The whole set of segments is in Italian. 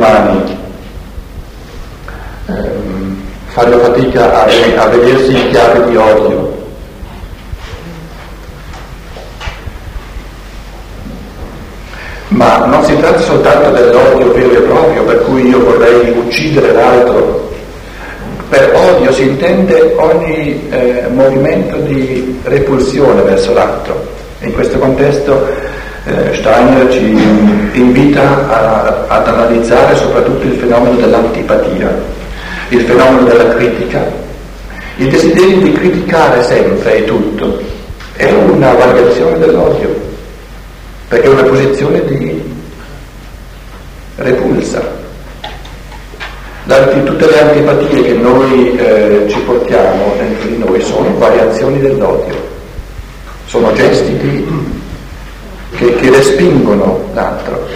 umani ehm, fanno fatica a, a vedersi in chiave di odio. Ma non si tratta soltanto dell'odio vero e proprio, per cui io vorrei uccidere l'altro. Per odio si intende ogni eh, movimento di repulsione verso l'altro. In questo contesto Steiner ci invita a, ad analizzare soprattutto il fenomeno dell'antipatia, il fenomeno della critica. Il desiderio di criticare sempre e tutto è una variazione dell'odio, perché è una posizione di repulsa. tutte le antipatie che noi eh, ci portiamo dentro di noi sono variazioni dell'odio, sono gesti di che, che respingono l'altro.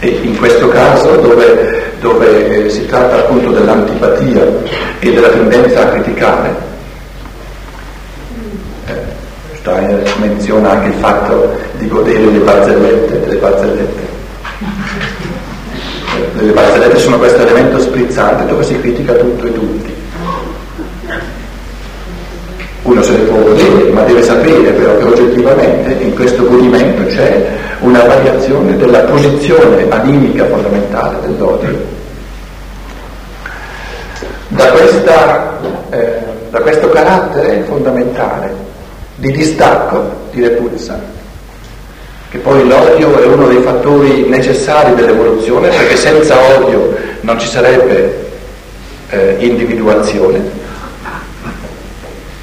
E in questo caso, dove, dove eh, si tratta appunto dell'antipatia e della tendenza a criticare, eh, Steiner menziona anche il fatto di godere le barzellette, delle barzellette. Le barzellette sono questo elemento sprizzante dove si critica tutto e tutti uno se ne può godere, ma deve sapere però oggettivamente in questo godimento c'è una variazione della posizione animica fondamentale dell'odio. Da, questa, eh, da questo carattere fondamentale di distacco, di repulsa, che poi l'odio è uno dei fattori necessari dell'evoluzione, perché senza odio non ci sarebbe eh, individuazione,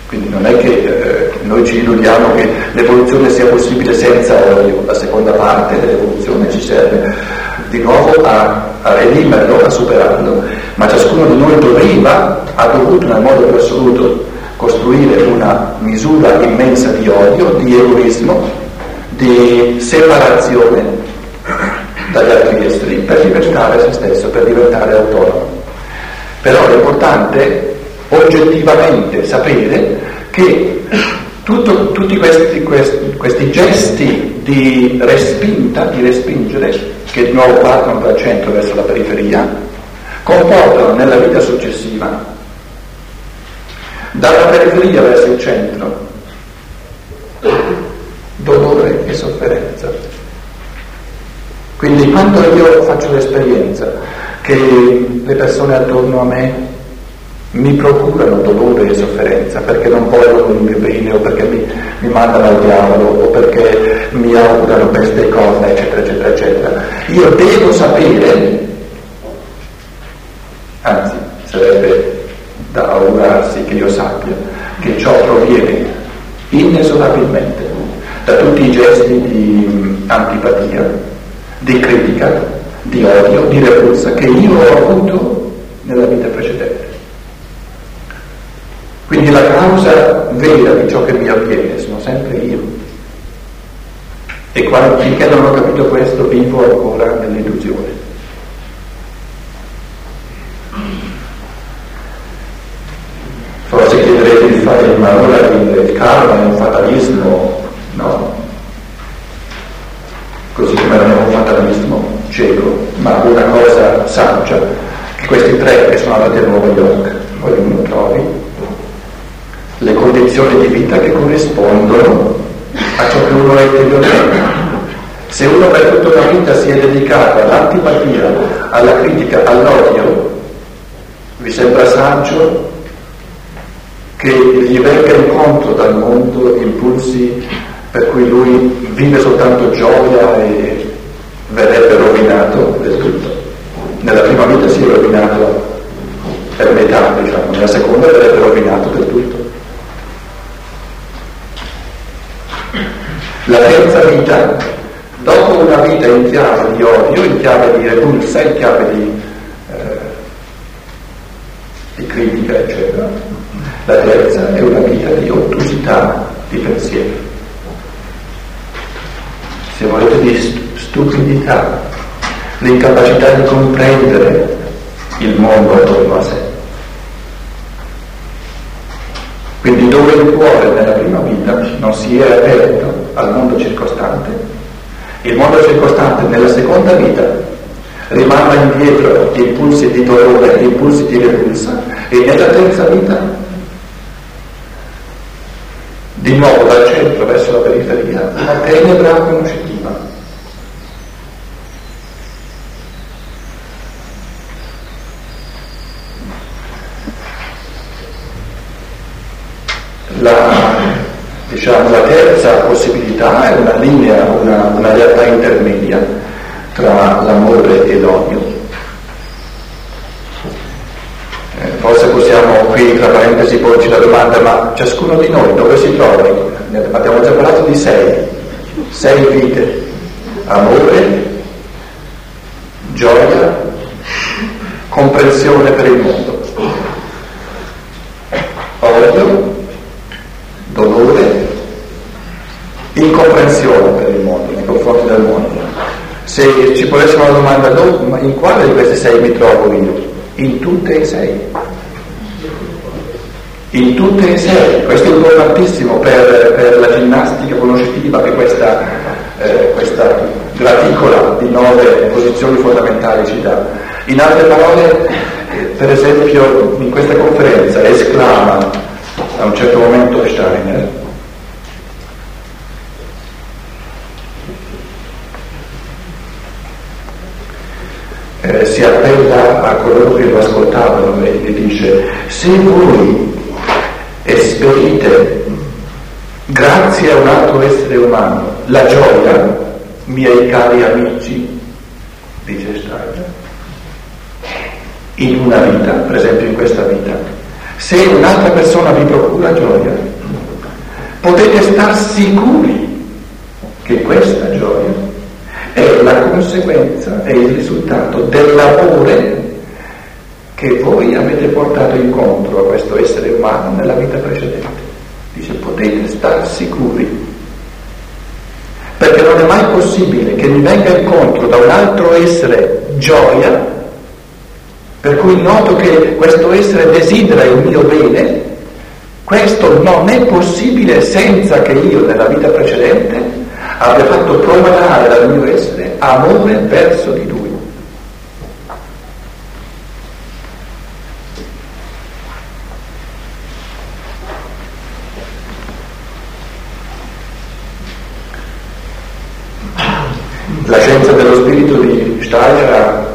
quindi non è che eh, noi ci illudiamo che l'evoluzione sia possibile senza odio, la seconda parte dell'evoluzione ci serve di nuovo a, a redimerlo, a superarlo, ma ciascuno di noi doveva, ha dovuto nel modo più assoluto costruire una misura immensa di odio, di egoismo, di separazione dagli altri esseri per diventare se stesso, per diventare autonomo. Però è importante oggettivamente sapere che tutto, tutti questi, questi, questi, gesti di respinta, di respingere, che di nuovo partono dal centro verso la periferia, comportano nella vita successiva, dalla periferia verso il centro, dolore e sofferenza. Quindi quando io faccio l'esperienza che le persone attorno a me mi procurano dolore e sofferenza perché non vogliono il mio bene o perché mi, mi mandano al diavolo o perché mi augurano peste e corna eccetera eccetera eccetera. Io devo sapere anzi sarebbe da augurarsi che io sappia che ciò proviene inesorabilmente da tutti i gesti di antipatia di critica di odio di repulsa che io ho avuto nella vita precedente quindi la causa vera di ciò che mi avviene sono sempre io. E quando, finché non ho capito questo vivo ancora nell'illusione. Forse chiederete di fare ma allora il karma è un fatalismo, no? Così come non è un fatalismo cieco, ma una cosa saggia, che questi tre che sono andati a Nuova York, poi uno trovi, le condizioni di vita che corrispondono a ciò che uno è interiormente. Se uno per tutta una vita si è dedicato all'antipatia, alla critica, all'odio, vi sembra saggio che gli venga incontro dal mondo impulsi per cui lui vive soltanto gioia e verrebbe rovinato del tutto. Nella prima vita si è rovinato per metà, diciamo, nella seconda verrebbe rovinato del tutto. La terza vita, dopo una vita in chiave di odio, in chiave di repulsa, in chiave di, eh, di critica, eccetera, la terza è una vita di ottusità di pensiero. Se volete di stupidità, l'incapacità di comprendere il mondo attorno a sé. Quindi dove il cuore nella prima vita non si è aperto al mondo circostante, il mondo circostante nella seconda vita rimanda indietro gli impulsi di dolore, gli impulsi di repulsa e nella terza vita di nuovo dal centro verso la periferia, una tenebra conoscitiva. La, diciamo, la terza possibilità è una linea, una, una realtà intermedia tra l'amore e l'odio. Eh, forse possiamo qui tra parentesi porci la domanda, ma ciascuno di noi dove si trova? Abbiamo già parlato di sei, sei vite, amore, gioia, comprensione per il mondo, odio, dolore, incomprensione Se ci ponessimo la domanda, in quale di queste sei mi trovo io? In tutte e sei in tutte e sei. Questo è importantissimo per, per la ginnastica conoscitiva che questa, eh, questa graticola di nove posizioni fondamentali ci dà. In altre parole, per esempio, in questa conferenza esclama a un certo momento Steiner eh, si appella a coloro che lo ascoltavano e, e dice se voi esperite, grazie a un altro essere umano, la gioia, miei cari amici, dice Steiner, in una vita, per esempio in questa vita, se un'altra persona vi procura gioia, potete star sicuri che questa gioia è la conseguenza, è il risultato dell'amore che voi avete portato incontro a questo essere umano nella vita precedente. Dice potete stare sicuri, perché non è mai possibile che mi venga incontro da un altro essere gioia, per cui noto che questo essere desidera il mio bene, questo non è possibile senza che io nella vita precedente abbia fatto promanare dal mio essere amore verso di lui. La scienza dello spirito di Steiner ha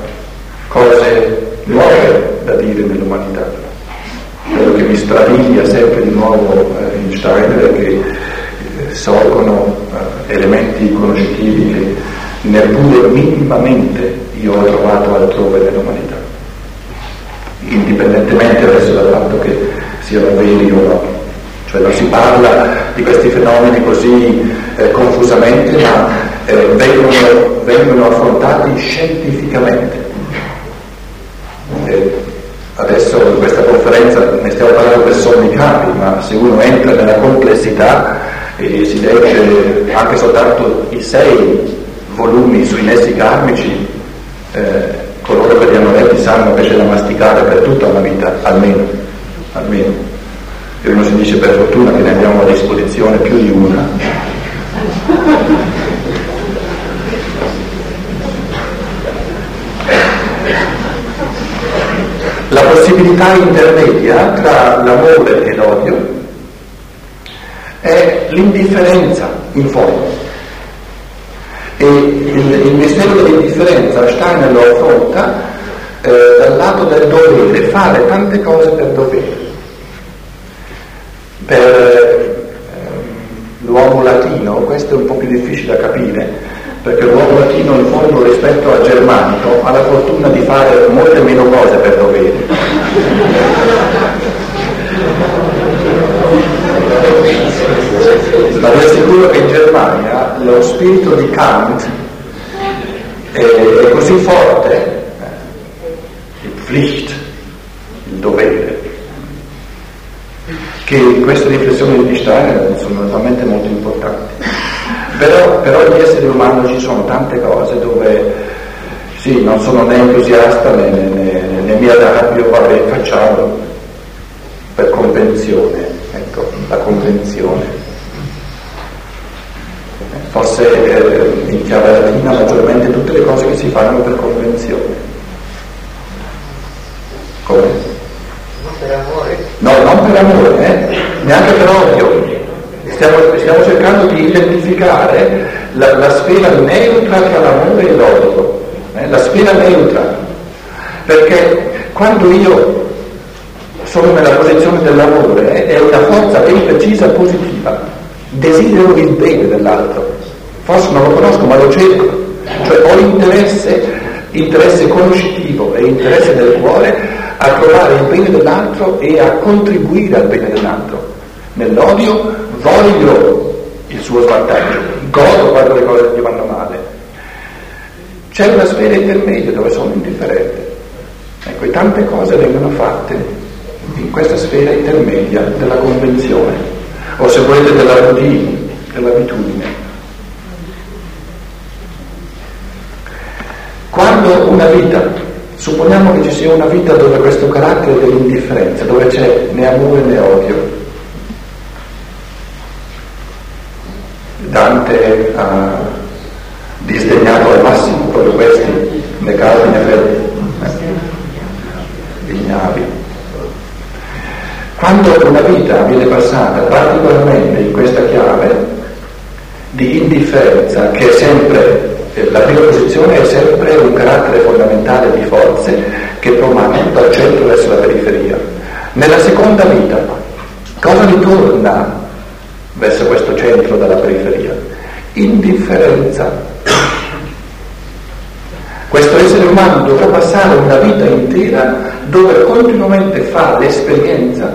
cose nuove da dire nell'umanità. Quello che mi straviglia sempre di nuovo eh, in Steiner è che eh, sorgono elementi conoscitivi che neppure minimamente io ho trovato altrove nell'umanità, indipendentemente adesso dal fatto che siano veri o no. Cioè non si parla di questi fenomeni così eh, confusamente, ma eh, vengono, vengono, affrontati scientificamente. Adesso in questa conferenza ne stiamo parlando per sommi capi, ma se uno entra nella complessità e si legge anche soltanto i sei volumi sui nessi karmici, eh, coloro che li hanno letti sanno che c'è da masticare per tutta una vita, almeno, almeno. E uno si dice per fortuna che ne abbiamo a disposizione più di una. la possibilità intermedia tra l'amore e l'odio è l'indifferenza in fondo. E il, il mistero dell'indifferenza Steiner lo affronta eh, dal lato del dovere, fare tante cose per dovere. Per eh, l'uomo latino questo è un po' più difficile da capire, perché l'uomo latino in fondo rispetto al germanico ha la fortuna di fare molte meno cose per dovere. Ma vi assicuro che in Germania lo spirito di Kant è, è così forte, il Pflicht, il dovere, che queste riflessioni di Steiner sono veramente molto importanti. Però, però gli esseri umani ci sono tante cose dove sì, non sono né entusiasta né, né, né, né mi arrabbio, vabbè, facciamo per convenzione, ecco, la convenzione. Forse eh, in chiave latina maggiormente tutte le cose che si fanno per convenzione. Come? Non per amore. No, non per amore, eh? neanche per odio. Stiamo, stiamo cercando di identificare la, la, sfera neutra tra l'amore e l'odio, eh? la sfera neutra. Perché quando io sono nella posizione dell'amore eh, è una forza ben precisa positiva, desidero il bene dell'altro, forse non lo conosco ma lo cerco, cioè ho interesse, interesse conoscitivo e interesse del cuore a trovare il bene dell'altro e a contribuire al bene dell'altro. Nell'odio voglio il suo svantaggio, godo quando le cose gli vanno male. C'è una sfera intermedia dove sono indifferente. Ecco, e tante cose vengono fatte in questa sfera intermedia della convenzione, o se volete della routine, dell'abitudine. Quando una vita, supponiamo che ci sia una vita dove questo carattere dell'indifferenza, dove c'è né amore né odio, Dante ha disdegnato al massimo proprio questi, né caldi né freddi, eh, ignavi. Quando una vita viene passata particolarmente in questa chiave di indifferenza, che è sempre la prima posizione è sempre un carattere fondamentale di forze che promanano dal centro verso la periferia. Nella seconda vita, cosa ritorna verso questo centro dalla periferia? Indifferenza. Questo essere umano dovrà passare una vita intera dove continuamente fa l'esperienza,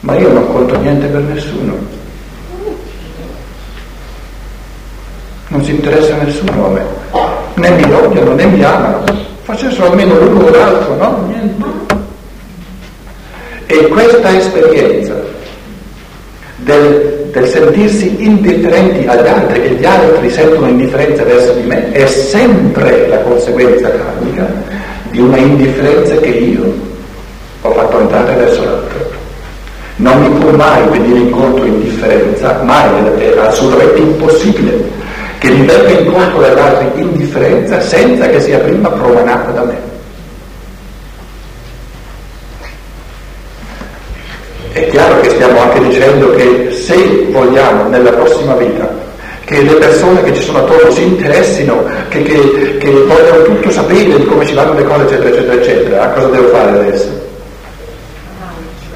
ma io non conto niente per nessuno. Non si interessa a nessuno a me, né mi odiano né mi amano, facessero almeno l'uno o l'altro, no? Niente. E questa esperienza del, del sentirsi indifferenti agli altri e gli altri sentono indifferenza verso di me è sempre la conseguenza karmica di una indifferenza che io ho fatto andare verso l'altro. Non mi può mai venire incontro indifferenza, mai, è assolutamente impossibile che mi venga incontro ad altri indifferenza senza che sia prima promanata da me. È chiaro che stiamo anche dicendo che se vogliamo nella prossima vita che le persone che ci sono attorno si interessino, che, che, che vogliano tutto sapere di come ci vanno le cose, eccetera, eccetera, eccetera, cosa devo fare adesso?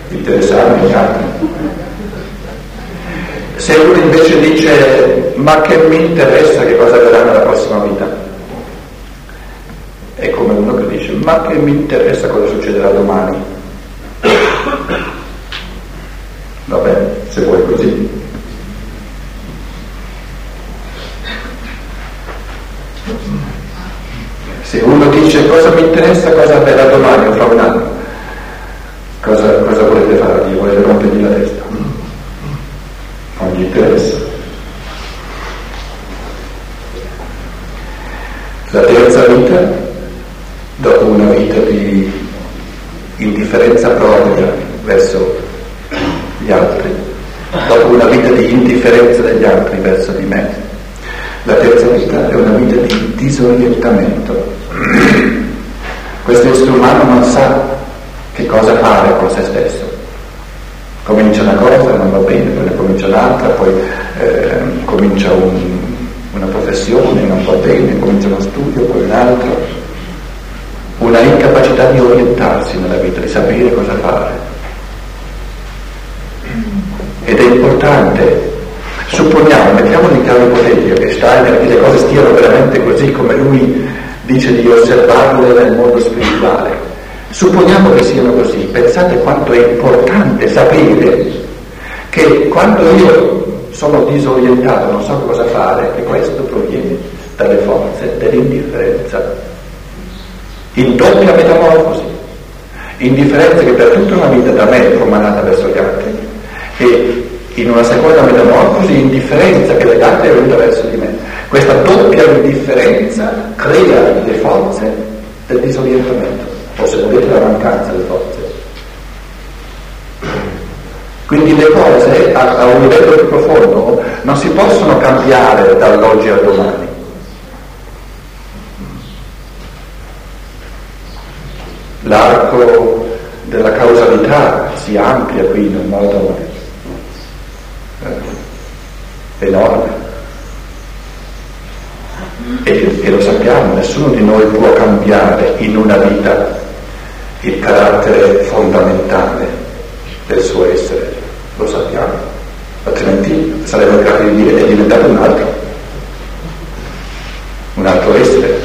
Interessarmi agli altri. Se uno invece dice ma che mi interessa che cosa verrà nella prossima vita, è come uno che dice ma che mi interessa cosa succederà domani. Va bene, se vuoi così. Se uno dice cosa mi interessa, cosa avverrà domani E, e lo sappiamo, nessuno di noi può cambiare in una vita il carattere fondamentale del suo essere, lo sappiamo, altrimenti saremmo in grado di dire è diventato un altro, un altro essere.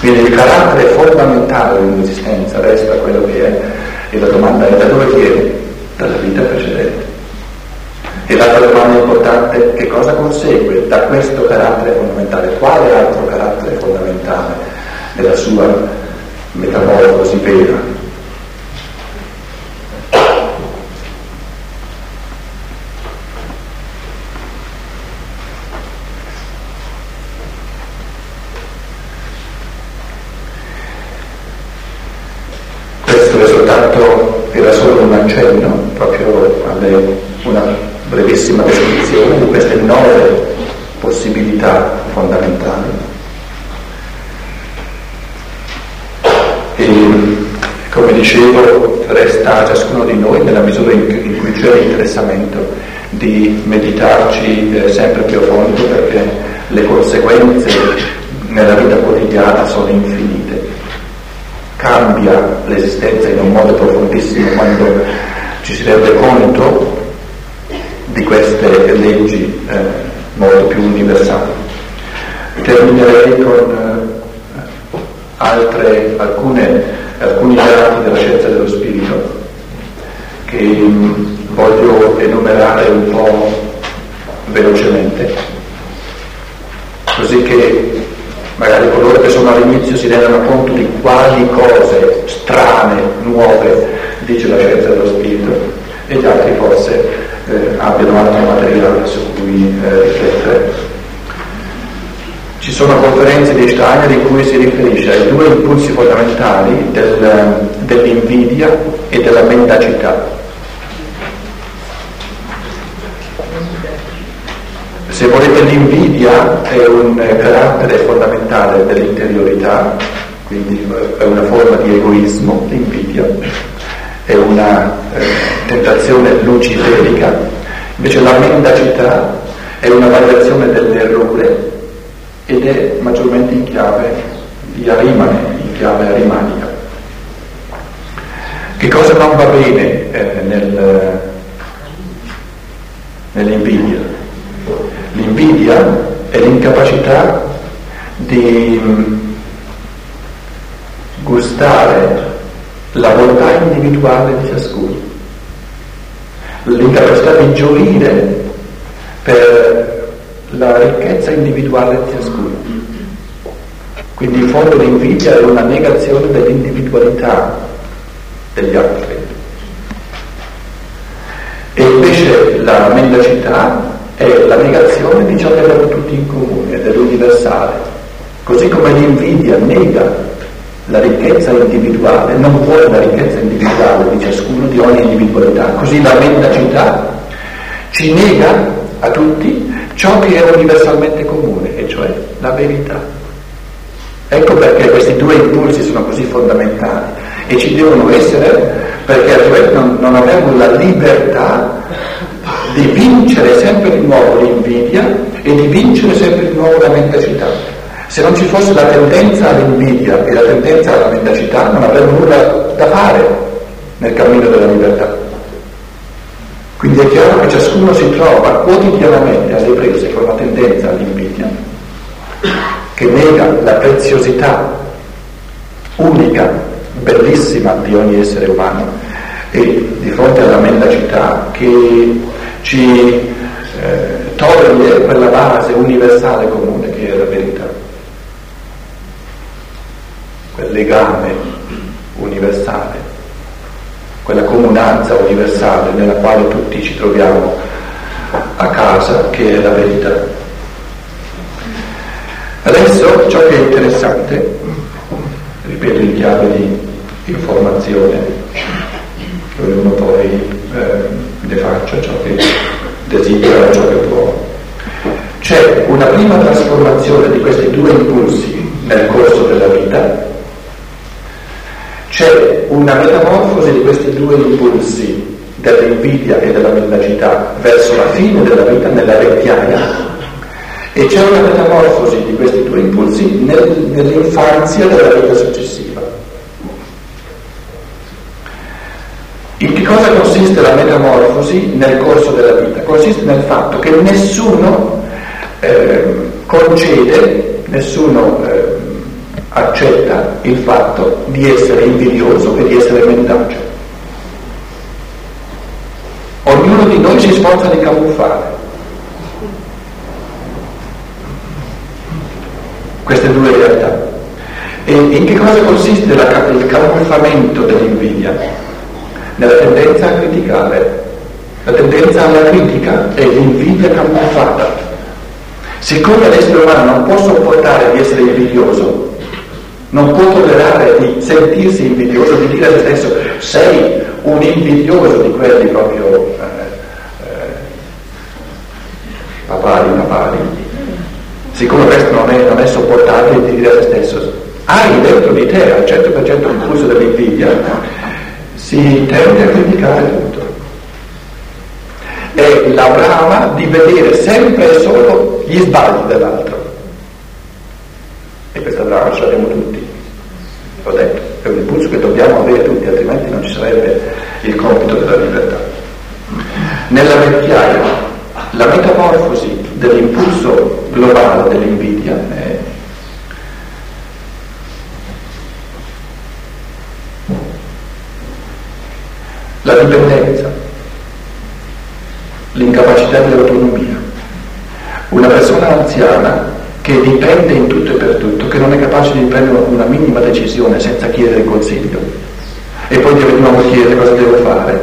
Quindi il carattere fondamentale dell'esistenza resta quello che è e la domanda è da dove viene? Dalla vita precedente. E l'altra domanda importante, che cosa consegue da questo carattere fondamentale? Quale altro carattere fondamentale della sua metamorfosi vera? Questo è soltanto, era solo un accenno, proprio alle una brevissima descrizione di queste nove possibilità fondamentali. E come dicevo, resta a ciascuno di noi, nella misura in cui c'è l'interessamento, di meditarci eh, sempre più a fondo perché le conseguenze nella vita quotidiana sono infinite. Cambia l'esistenza in un modo profondissimo quando ci si rende conto di queste leggi eh, molto più universali. Terminerei con eh, altre, alcune, alcuni dati della scienza dello spirito che mh, mm, voglio enumerare un po' velocemente, così che magari coloro che sono all'inizio si rendano conto di quali cose strane, nuove dice la scienza dello spirito e gli altri forse eh, abbiano altro cui eh, riflettere. Ci sono conferenze di Steiner in cui si riferisce ai due impulsi fondamentali del, dell'invidia e della mendacità. Se volete l'invidia è un carattere fondamentale dell'interiorità, quindi è una forma di egoismo, l'invidia è una eh, tentazione luciferica, invece la mendacità è una variazione dell'errore ed è maggiormente in chiave di arimane, in chiave arimanica. Che cosa non va bene eh, nel, nell'invidia? L'invidia è l'incapacità di mm, gustare la volontà individuale di ciascuno, l'incapacità di gioire per la ricchezza individuale di ciascuno. Quindi in fondo l'invidia è una negazione dell'individualità degli altri. E invece la mendacità è la negazione di ciò che abbiamo tutti in comune, dell'universale. Così come l'invidia nega la ricchezza individuale, non vuole la ricchezza individuale di ciascuno, di ogni individualità. Così la mendacità ci nega a tutti ciò che è universalmente comune, e cioè la verità. Ecco perché questi due impulsi sono così fondamentali e ci devono essere perché altrimenti non, non abbiamo la libertà di vincere sempre di nuovo l'invidia e di vincere sempre di nuovo la mendacità. Se non ci fosse la tendenza all'invidia e la tendenza alla mendacità, non avremmo nulla da fare nel cammino della libertà. Quindi è chiaro che ciascuno si trova quotidianamente alle prese con la tendenza all'invidia, che nega la preziosità unica, bellissima di ogni essere umano, e di fronte alla mendacità che ci eh, toglie quella base universale comune che è la verità. Quel legame universale, quella comunanza universale nella quale tutti ci troviamo a casa, che è la verità. Adesso ciò che è interessante, ripeto in chiave di informazione, dove uno poi eh, ne faccia ciò che desidera, ciò che può. C'è una prima trasformazione di questi due impulsi nel corso della vita, c'è una metamorfosi di questi due impulsi dell'invidia e della mendacità verso la fine della vita nella vecchiaia e c'è una metamorfosi di questi due impulsi nel, nell'infanzia della vita successiva. In che cosa consiste la metamorfosi nel corso della vita? Consiste nel fatto che nessuno eh, concede, nessuno eh, accetta il fatto di essere invidioso e di essere mendace. Ognuno di noi si sforza di camuffare queste due realtà. E in che cosa consiste la, il camuffamento dell'invidia? nella tendenza a criticare. La tendenza alla critica è l'invidia camuffata. Siccome l'essere umano non può sopportare di essere invidioso, non può tollerare di sentirsi invidioso, di dire a se stesso sei un invidioso di quelli proprio eh, eh, papali, papali. Siccome questo non è, non è sopportabile di dire a se stesso, hai dentro di te al 100% l'impulso dell'invidia, si tende a criticare tutto. È la brama di vedere sempre e solo gli sbagli dell'altro. E questa brama ce l'abbiamo tutti. L'ho detto, è un impulso che dobbiamo avere tutti, altrimenti non ci sarebbe il compito della libertà. Nella vecchiaia, la metamorfosi dell'impulso globale dell'invidia è la dipendenza, l'incapacità di autonomia. Una persona anziana che dipende in tutto e per tutto, capace di prendere una minima decisione senza chiedere consiglio e poi deve di nuovo chiedere cosa devo fare,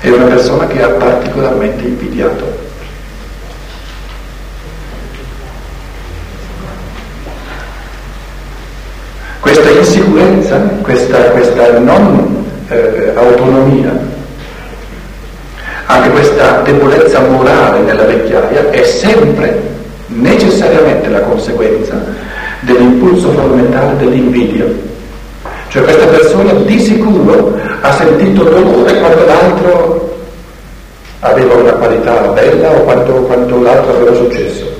è una persona che ha particolarmente invidiato. Questa insicurezza, questa, questa non eh, autonomia. Anche questa debolezza morale nella vecchiaia è sempre necessariamente la conseguenza dell'impulso fondamentale dell'invidia. Cioè questa persona di sicuro ha sentito dolore quando l'altro aveva una qualità bella o quando, quando l'altro aveva successo.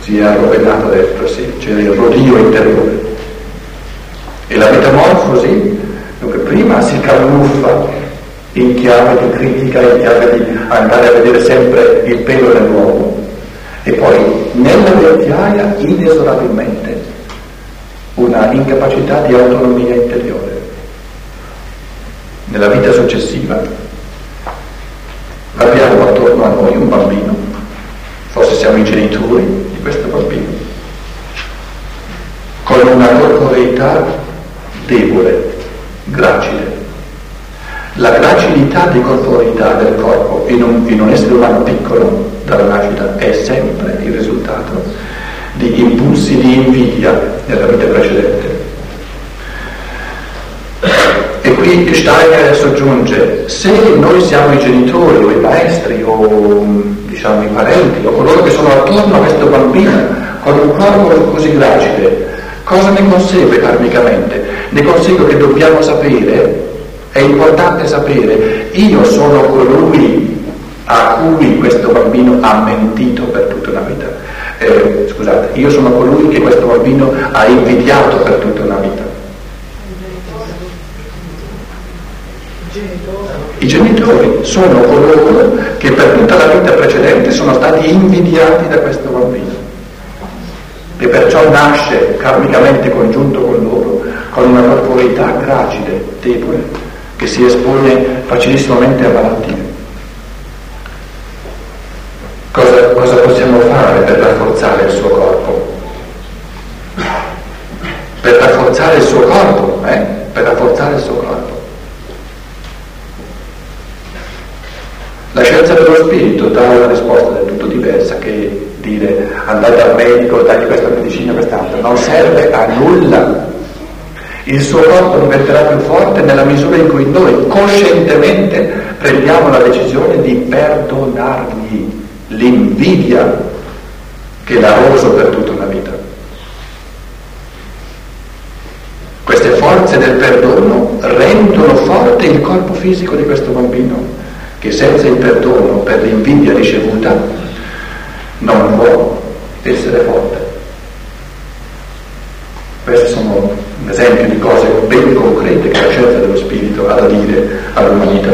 Si è rovinato dentro, sì, c'era il rodio interiore. E la metamorfosi, dunque prima si camuffa in chiave di critica, in chiave di andare a vedere sempre il pelo nell'uomo, e poi nella vecchiaia inesorabilmente una incapacità di autonomia interiore. Nella vita successiva abbiamo attorno a noi un bambino, forse siamo i genitori di questo bambino, con una corporeità debole, gracile. La gracilità di corporeità del corpo in un, in un essere umano piccolo dalla nascita è sempre il risultato di impulsi di invidia nella vita precedente. E qui Steiner soggiunge, se noi siamo i genitori o i maestri o diciamo i parenti o coloro che sono attorno a questo bambino con un corpo così gracile, Cosa ne consegue karmicamente? Ne consegue che dobbiamo sapere, è importante sapere, io sono colui a cui questo bambino ha mentito per tutta una vita. Eh, scusate, io sono colui che questo bambino ha invidiato per tutta una vita. I genitori sono coloro che per tutta la vita precedente sono stati invidiati da questo bambino e perciò nasce karmicamente congiunto con loro, con una corporeità gracile, debole, che si espone facilissimamente a malattie. Cosa, cosa possiamo fare per rafforzare il suo corpo? Per rafforzare il suo corpo, eh? Per rafforzare il suo corpo. La scienza dello spirito dà una risposta del tutto diversa che dire andate al medico, dagli questa medicina, quest'altra, non serve a nulla. Il suo corpo diventerà più forte nella misura in cui noi coscientemente prendiamo la decisione di perdonargli l'invidia che l'ha roso per tutta una vita. Queste forze del perdono rendono forte il corpo fisico di questo bambino, che senza il perdono per l'invidia ricevuta non può essere forte. Questi sono un esempio di cose ben concrete che la scienza dello spirito ha da dire all'umanità.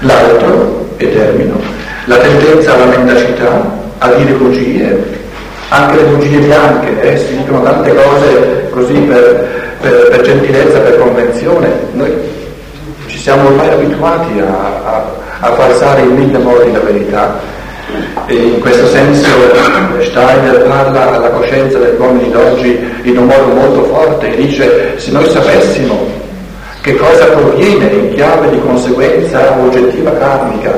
L'altro, e termino, la tendenza alla mendacità, a dire bugie, anche le bugie bianche, eh, si dicono tante cose così per, per, per, gentilezza, per convenzione. Noi ci siamo ormai abituati a, a, a falsare in mille modi la verità e in questo senso Steiner parla alla coscienza degli uomini d'oggi in un modo molto forte e dice se noi sapessimo che cosa proviene in chiave di conseguenza oggettiva karmica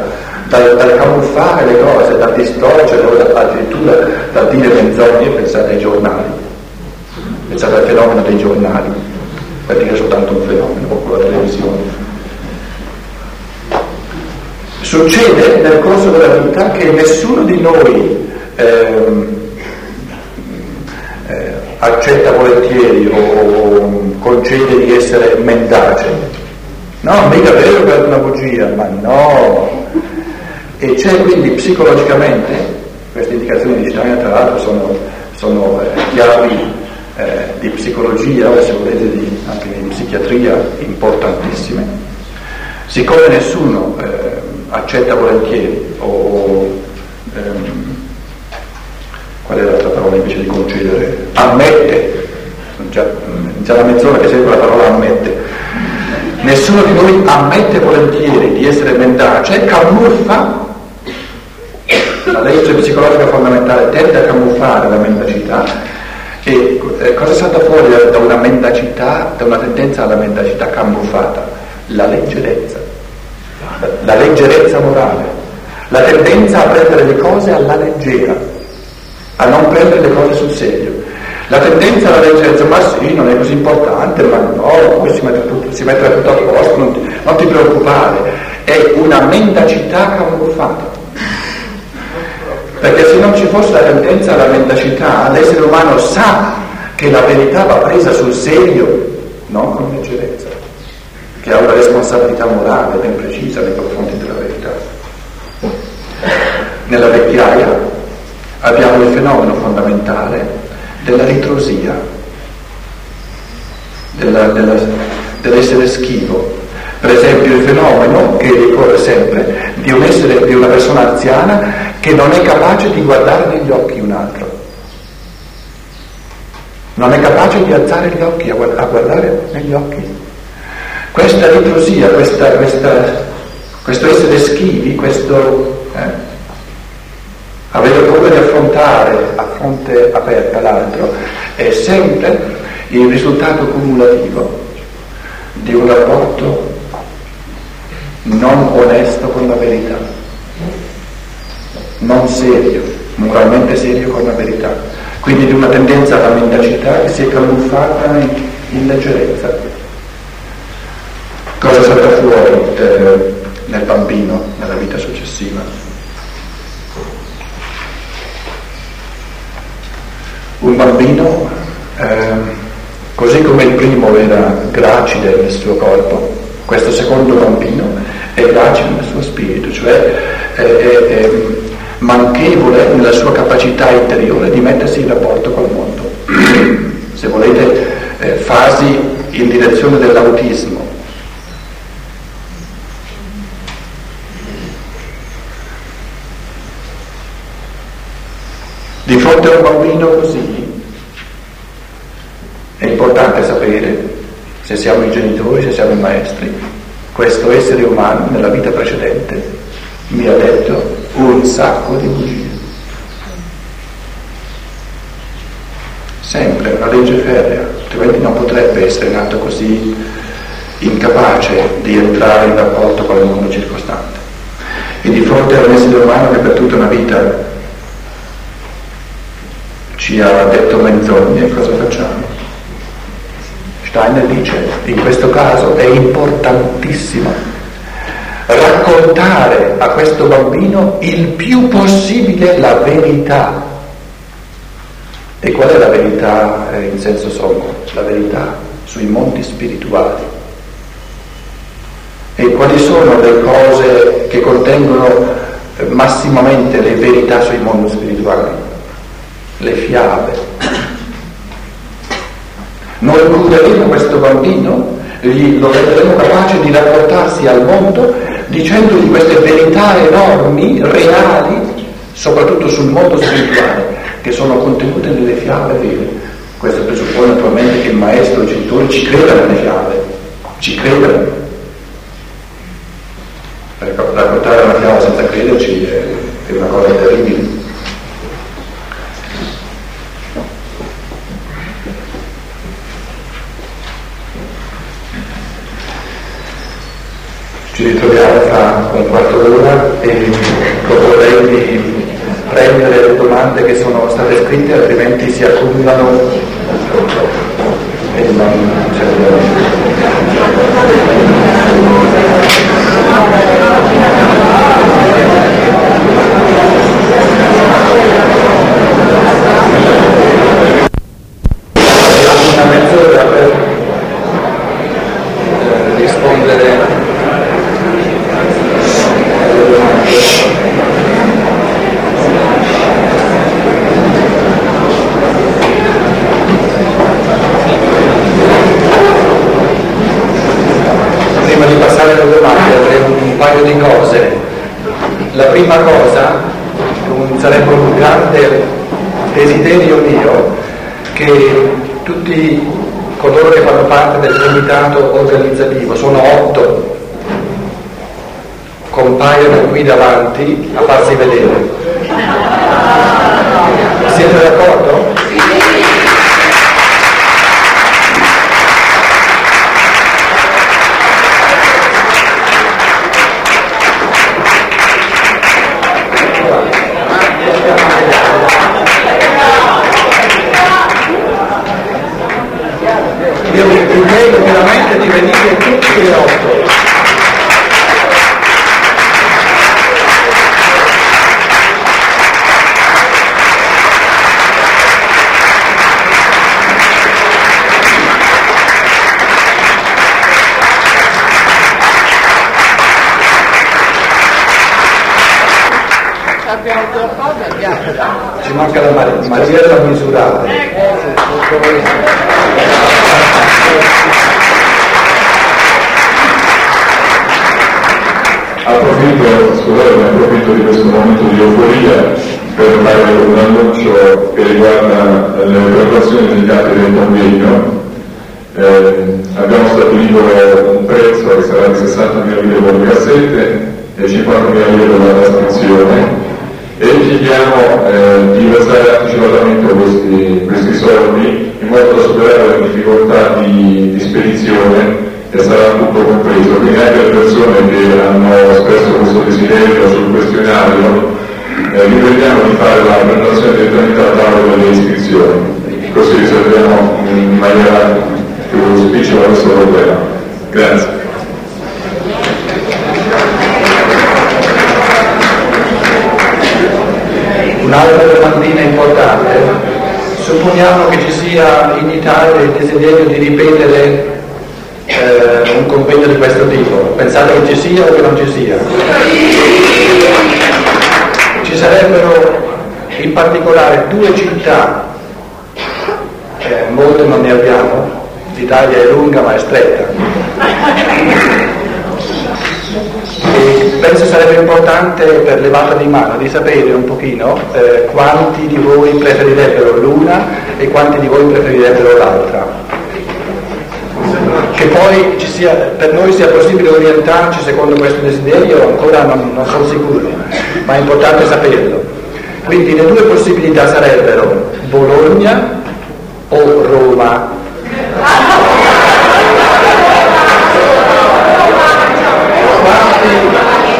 dal, dal camuffare le cose, dal distorcere o addirittura dal dire menzogne, pensate ai giornali, pensate al fenomeno dei giornali, per dire soltanto un fenomeno, o la televisione. Succede nel corso della vita che nessuno di noi ehm, eh, accetta volentieri o concede di essere mendace. No, mica vero per una bugia, ma no. E c'è quindi psicologicamente, queste indicazioni di Steiner tra l'altro sono, sono eh, chiavi eh, di psicologia se volete di, anche di psichiatria importantissime, siccome nessuno eh, accetta volentieri o ehm, qual è l'altra parola invece di concedere? Ammette, già, già la mezz'ora che segue la parola ammette. Nessuno di noi ammette volentieri di essere mendace, camuffa la legge psicologica fondamentale tende a camuffare la mendacità e eh, cosa salta fuori da una mendacità, da una tendenza alla mendacità camuffata? La leggerezza la leggerezza morale, la tendenza a prendere le cose alla leggera, a non prendere le cose sul serio. La tendenza alla leggerezza, ma sì, non è così importante, ma no, poi si mette tutto, si mette tutto a posto, non ti, non ti preoccupare, è una mendacità camuffata. Perché se non ci fosse la tendenza alla mendacità, l'essere umano sa che la verità va presa sul serio, non con leggerezza che ha una responsabilità morale ben precisa nei confronti della verità. Nella vecchiaia abbiamo il fenomeno fondamentale della ritrosia, della, della, dell'essere schivo. Per esempio il fenomeno che ricorre sempre di, un essere, di una persona anziana che non è capace di guardare negli occhi un altro. Non è capace di alzare gli occhi, a guardare negli occhi questa ritrosia, questa, questa, questo essere schivi, questo eh, avere paura di affrontare a fronte aperta l'altro, è sempre il risultato cumulativo di un rapporto non onesto con la verità, non serio, moralmente serio con la verità, quindi di una tendenza alla mendacità che si è camuffata in, in leggerezza. Cosa salta fuori eh, nel bambino, nella vita successiva? Un bambino, eh, così come il primo era gracile nel suo corpo, questo secondo bambino è gracile nel suo spirito, cioè è, è, è manchevole nella sua capacità interiore di mettersi in rapporto col mondo. Se volete, eh, fasi in direzione dell'autismo, Di fronte a un bambino così è importante sapere, se siamo i genitori, se siamo i maestri, questo essere umano nella vita precedente mi ha detto un sacco di bugie. Sempre una legge ferrea, altrimenti non potrebbe essere nato così incapace di entrare in rapporto con il mondo circostante. E di fronte a un essere umano che per tutta una vita ci ha detto menzogne, cosa facciamo? Steiner dice, in questo caso è importantissimo raccontare a questo bambino il più possibile la verità. E qual è la verità eh, in senso sommo? La verità sui mondi spirituali. E quali sono le cose che contengono eh, massimamente le verità sui mondi spirituali? Le fiabe noi cureremo questo bambino, gli, lo renderemo capace di rapportarsi al mondo dicendogli queste verità enormi, reali, soprattutto sul mondo spirituale, che sono contenute nelle fiabe vere. Questo presuppone naturalmente che il maestro, il genitore ci creda nelle fiabe, ci credano. Raccontare una fiaba senza crederci è una cosa terribile. Ci ritroviamo fra un quarto d'ora e proporrei di prendere le domande che sono state scritte, altrimenti si accumulano. E non c'è una mezz'ora per eh, rispondere Prima di passare alle domande avrei un paio di cose. La prima cosa, un, sarebbe un grande desiderio mio, che tutti coloro che fanno parte del comitato organizzativo, sono otto, compaiono qui davanti a farsi vedere. Ci manca la Maria da misurare. Approfitto, scusate, approfitto di questo momento di euforia per fare un annuncio che riguarda le preparazioni degli atti del convegno. Eh, abbiamo stabilito un prezzo che sarà di 60.000 lire per cassette e 50.000 lire per la trascrizione e chiediamo eh, di versare anticipatamente questi, questi soldi in modo da superare le difficoltà di, di spedizione e sarà tutto compreso, quindi anche le persone che hanno espresso questo desiderio sul questionario eh, riprendiamo di fare la prenotazione direttamente al tavolo delle iscrizioni, così risolviamo in maniera più spicciola questo problema. Grazie. Un'altra domandina importante, supponiamo che ci sia in Italia il desiderio di ripetere eh, un convegno di questo tipo, pensate che ci sia o che non ci sia? Ci sarebbero in particolare due città, eh, molte non ne abbiamo, l'Italia è lunga ma è stretta, penso sarebbe importante per levata di mano di sapere un pochino eh, quanti di voi preferirebbero l'una e quanti di voi preferirebbero l'altra. Che poi sia, per noi sia possibile orientarci secondo questo desiderio ancora non, non sono sicuro, ma è importante saperlo. Quindi le due possibilità sarebbero Bologna o Roma.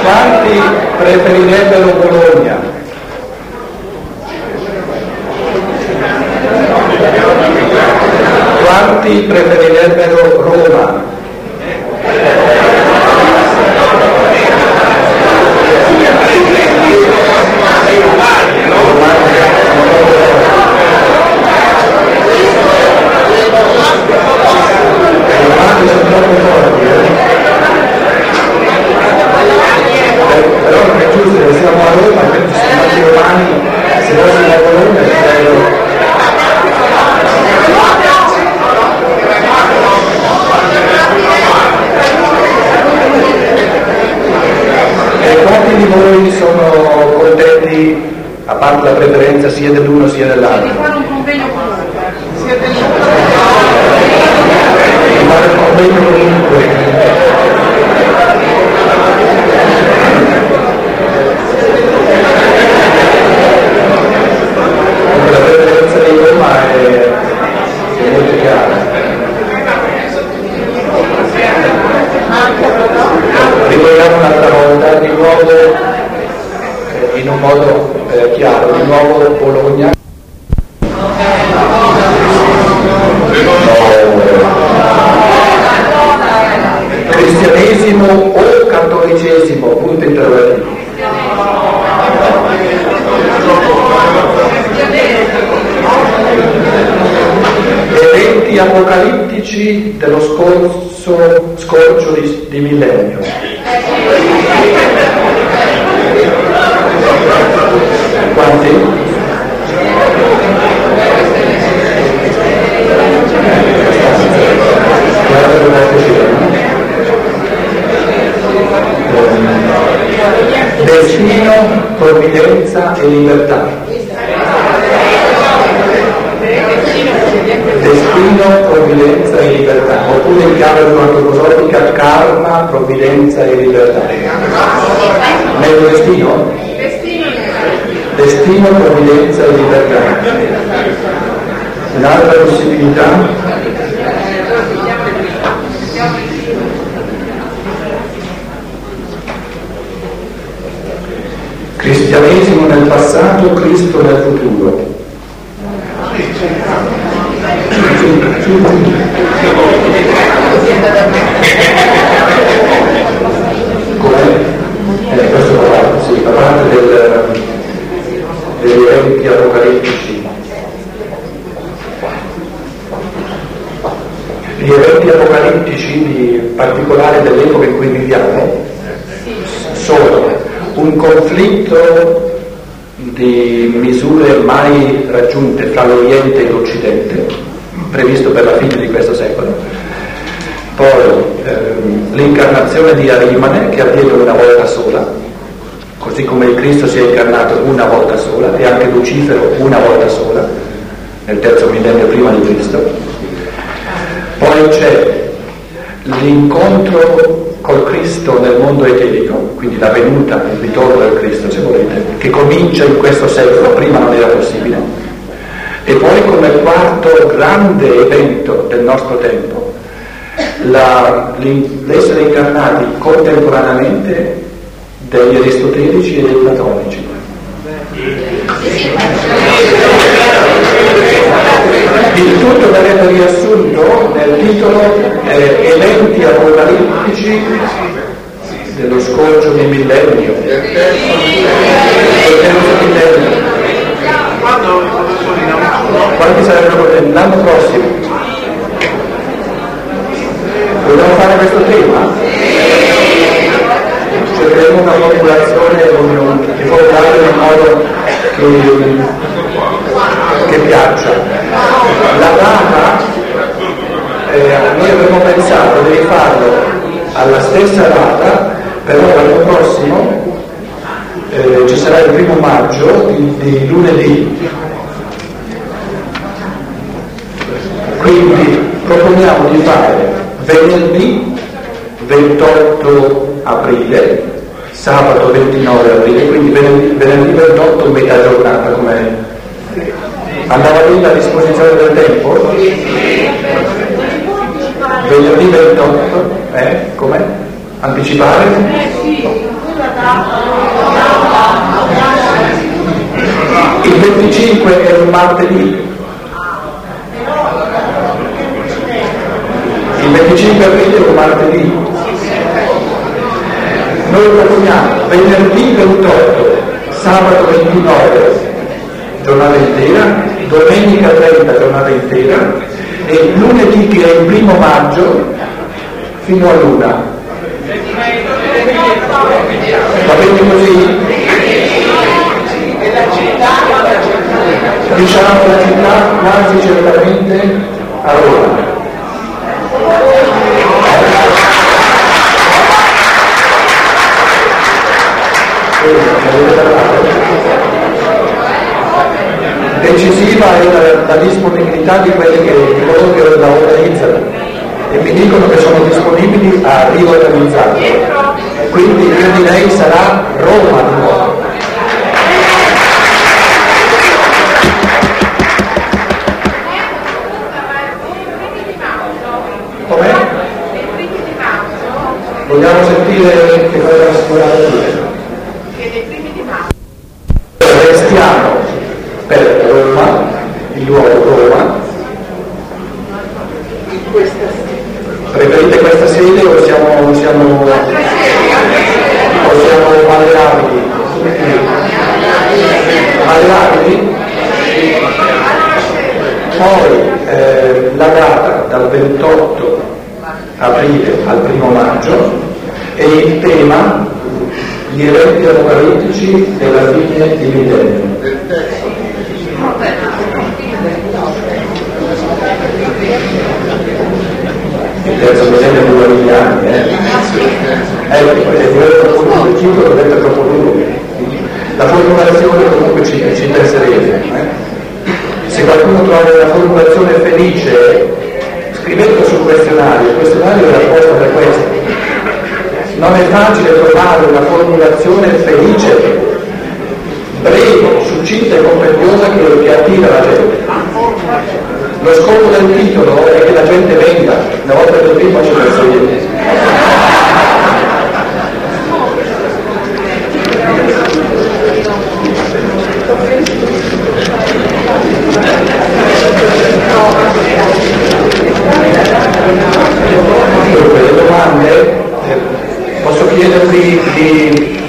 Quanti preferirebbero provvidenza e libertà. Destino, provvidenza e libertà. Oppure in chiave antroposofica karma, provvidenza e libertà. Meglio destino? Destino, provvidenza e libertà. Un'altra possibilità? Cristianesimo nel passato, Cristo nel futuro. Com'è? Eh, questo fa sì, fa parte del, degli eventi apocalittici. Gli eventi apocalittici, di particolare dell'epoca in cui viviamo, un conflitto di misure mai raggiunte fra l'Oriente e l'Occidente, previsto per la fine di questo secolo, poi ehm, l'incarnazione di Arimane che avviene una volta sola, così come il Cristo si è incarnato una volta sola e anche Lucifero una volta sola, nel terzo millennio prima di Cristo. Poi c'è l'incontro col Cristo nel mondo eterico, quindi la venuta, il ritorno del Cristo se volete, che comincia in questo secolo, prima non era possibile. E poi come quarto grande evento del nostro tempo, la- l'essere incarnati contemporaneamente degli aristotelici e dei platonici. Il tutto verrebbe riassunto nel titolo eh, Eventi apocalittici dello scorcio di millennio. Del terzo millennio. Quando i professori in autunno Quanti sarebbero l'anno prossimo? Vogliamo fare questo tema? Cercheremo una formulazione, formularlo in modo che, che piaccia. La data, eh, noi avremmo pensato di farlo alla stessa data, però l'anno prossimo eh, ci sarà il primo maggio di, di lunedì Quindi proponiamo di fare venerdì 28 aprile, sabato 29 aprile, quindi venerdì, venerdì 28 metà giornata come andava lì la disposizione del tempo? Venerdì 28, eh? Come? Anticipare? Il 25 è un martedì, il 25 aprile è un martedì. Noi proponiamo venerdì 28, sabato 29, giornata intera, domenica 30, giornata intera, e lunedì che è il primo maggio fino a luna. Va bene così? Diciamo la città quasi certamente a Roma. decisiva è la, la disponibilità di quelli che, di coloro che organizzano e mi dicono che sono disponibili a riorganizzarlo. Quindi io direi sarà Roma di nuovo. Vogliamo sentire che cosa si vorrà dire? Restiamo per Roma, il luogo Roma. Preferite questa sede o siamo, siamo, o siamo maleabili? Maleabili? Poi eh, la data dal 28 aprile al 1 maggio e il tema gli eventi apocalittici della fine di millennio. Il terzo millennio di 2000 anni, eh? Ecco, è diventato il titolo diventa troppo lungo. La formulazione comunque ci, ci interesserebbe. Eh? Se qualcuno trova una formulazione felice, scrivetelo sul questionario, il questionario è apposta per questo. Non è facile trovare una formulazione felice, breve, succinta e compendiosa che, che attira la gente. Lo scopo del titolo è che la gente venga, una volta che prima ci penso io. Dunque, le domande, eh, posso chiedervi di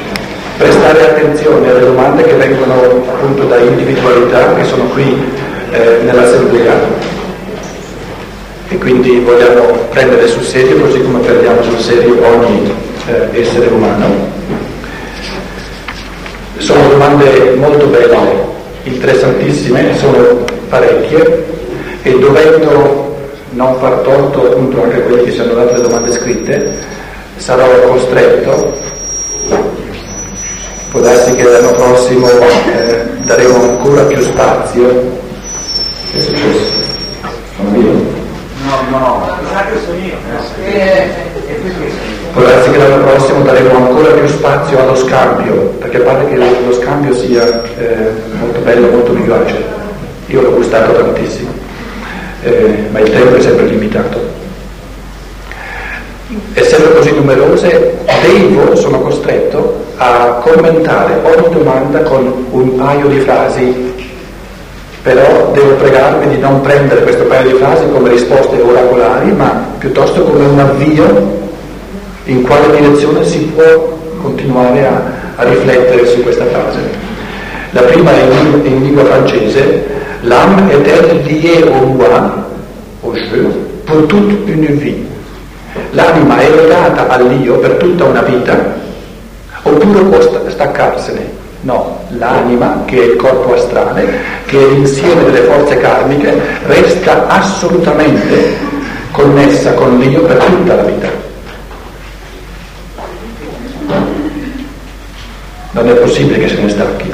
attenzione alle domande che vengono appunto da individualità che sono qui eh, nell'assemblea e quindi vogliamo prendere sul serio così come prendiamo sul serio ogni eh, essere umano. Sono domande molto belle, interessantissime, sono parecchie e dovendo non far torto appunto anche a quelli che dato le domande scritte, sarò costretto, può darsi che l'anno prossimo eh, daremo ancora più spazio. Che è successo? Sono io? No, no, sa che sono io. Può darsi che l'anno prossimo daremo ancora più spazio allo scambio, perché pare che lo scambio sia eh, molto bello, molto vivace. Io l'ho gustato tantissimo, eh, ma il tempo è sempre limitato. Essendo così numerose, devo, sono costretto a commentare ogni domanda con un paio di frasi, però devo pregarvi di non prendere questo paio di frasi come risposte oracolari, ma piuttosto come un avvio in quale direzione si può continuare a, a riflettere su questa frase. La prima è in, in lingua francese, l'âme est-elle liée au moi, au jeu, pour toute une vie. L'anima è legata all'io per tutta una vita, oppure può staccarsene? No, l'anima, che è il corpo astrale, che è l'insieme delle forze karmiche, resta assolutamente connessa con l'io per tutta la vita. Non è possibile che se ne stacchi.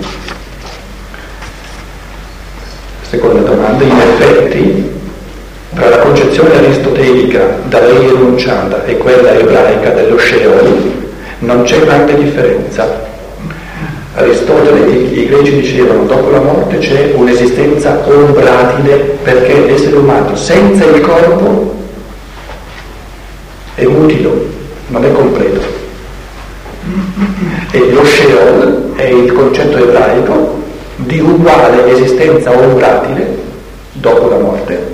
Seconda domanda, in effetti, tra la concezione aristotelica da lei enunciata e quella ebraica dello Sheol non c'è grande differenza. Aristotele e i greci dicevano dopo la morte c'è un'esistenza ombratile perché l'essere umano senza il corpo è mutilo, non è completo. E lo Sheol è il concetto ebraico di uguale esistenza ombratile dopo la morte.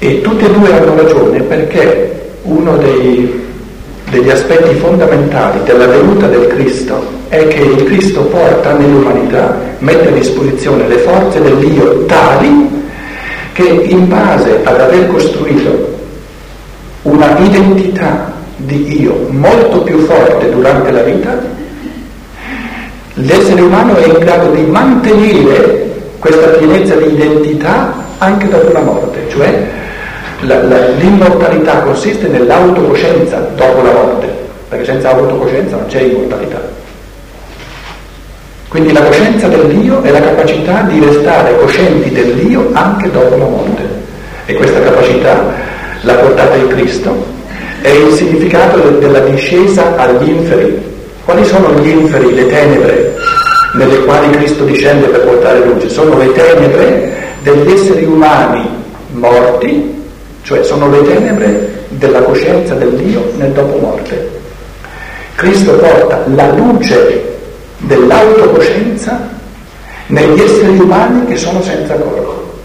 E tutte e due hanno ragione perché uno dei, degli aspetti fondamentali della venuta del Cristo è che il Cristo porta nell'umanità, mette a disposizione le forze dell'io tali che in base ad aver costruito una identità di io molto più forte durante la vita, l'essere umano è in grado di mantenere questa pienezza di identità anche dopo la morte, cioè la, la, l'immortalità consiste nell'autocoscienza dopo la morte, perché senza autocoscienza non c'è immortalità. Quindi la coscienza dell'io è la capacità di restare coscienti dell'io anche dopo la morte. E questa capacità l'ha portata in Cristo. È il significato de- della discesa agli inferi. Quali sono gli inferi, le tenebre nelle quali Cristo discende per portare luce? Sono le tenebre degli esseri umani morti, cioè sono le tenebre della coscienza dell'io nel dopo morte. Cristo porta la luce dell'autocoscienza negli esseri umani che sono senza corpo.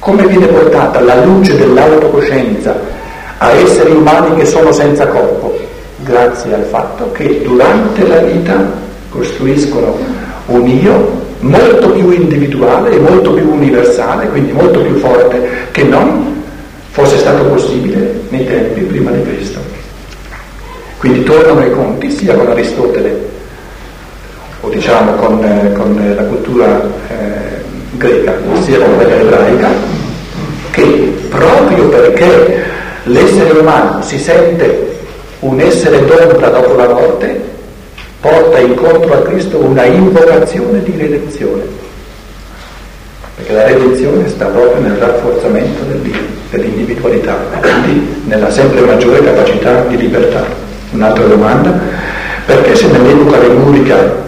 Come viene portata la luce dell'autocoscienza a esseri umani che sono senza corpo? Grazie al fatto che durante la vita costruiscono un io molto più individuale e molto più universale, quindi molto più forte che non fosse stato possibile nei tempi prima di Cristo. Quindi tornano i conti sia con Aristotele o diciamo con, eh, con la cultura eh, greca, sia con quella ebraica, che proprio perché l'essere umano si sente un essere d'ombra dopo la morte, porta incontro a Cristo una invocazione di redenzione. Perché la redenzione sta proprio nel rafforzamento dell'individualità quindi nella sempre maggiore capacità di libertà. Un'altra domanda, perché se nell'epoca lemurica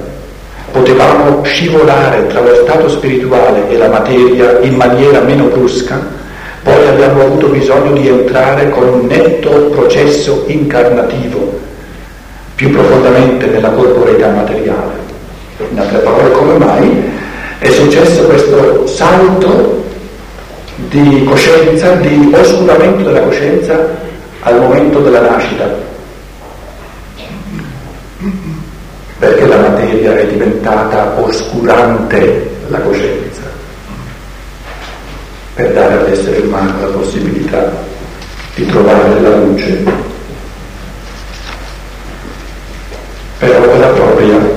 potevamo scivolare tra lo stato spirituale e la materia in maniera meno brusca, poi abbiamo avuto bisogno di entrare con un netto processo incarnativo più profondamente nella corporeità materiale. In altre parole, come mai è successo questo salto di coscienza, di oscuramento della coscienza al momento della nascita? perché la materia è diventata oscurante la coscienza, per dare all'essere umano la possibilità di trovare la luce per opera propria.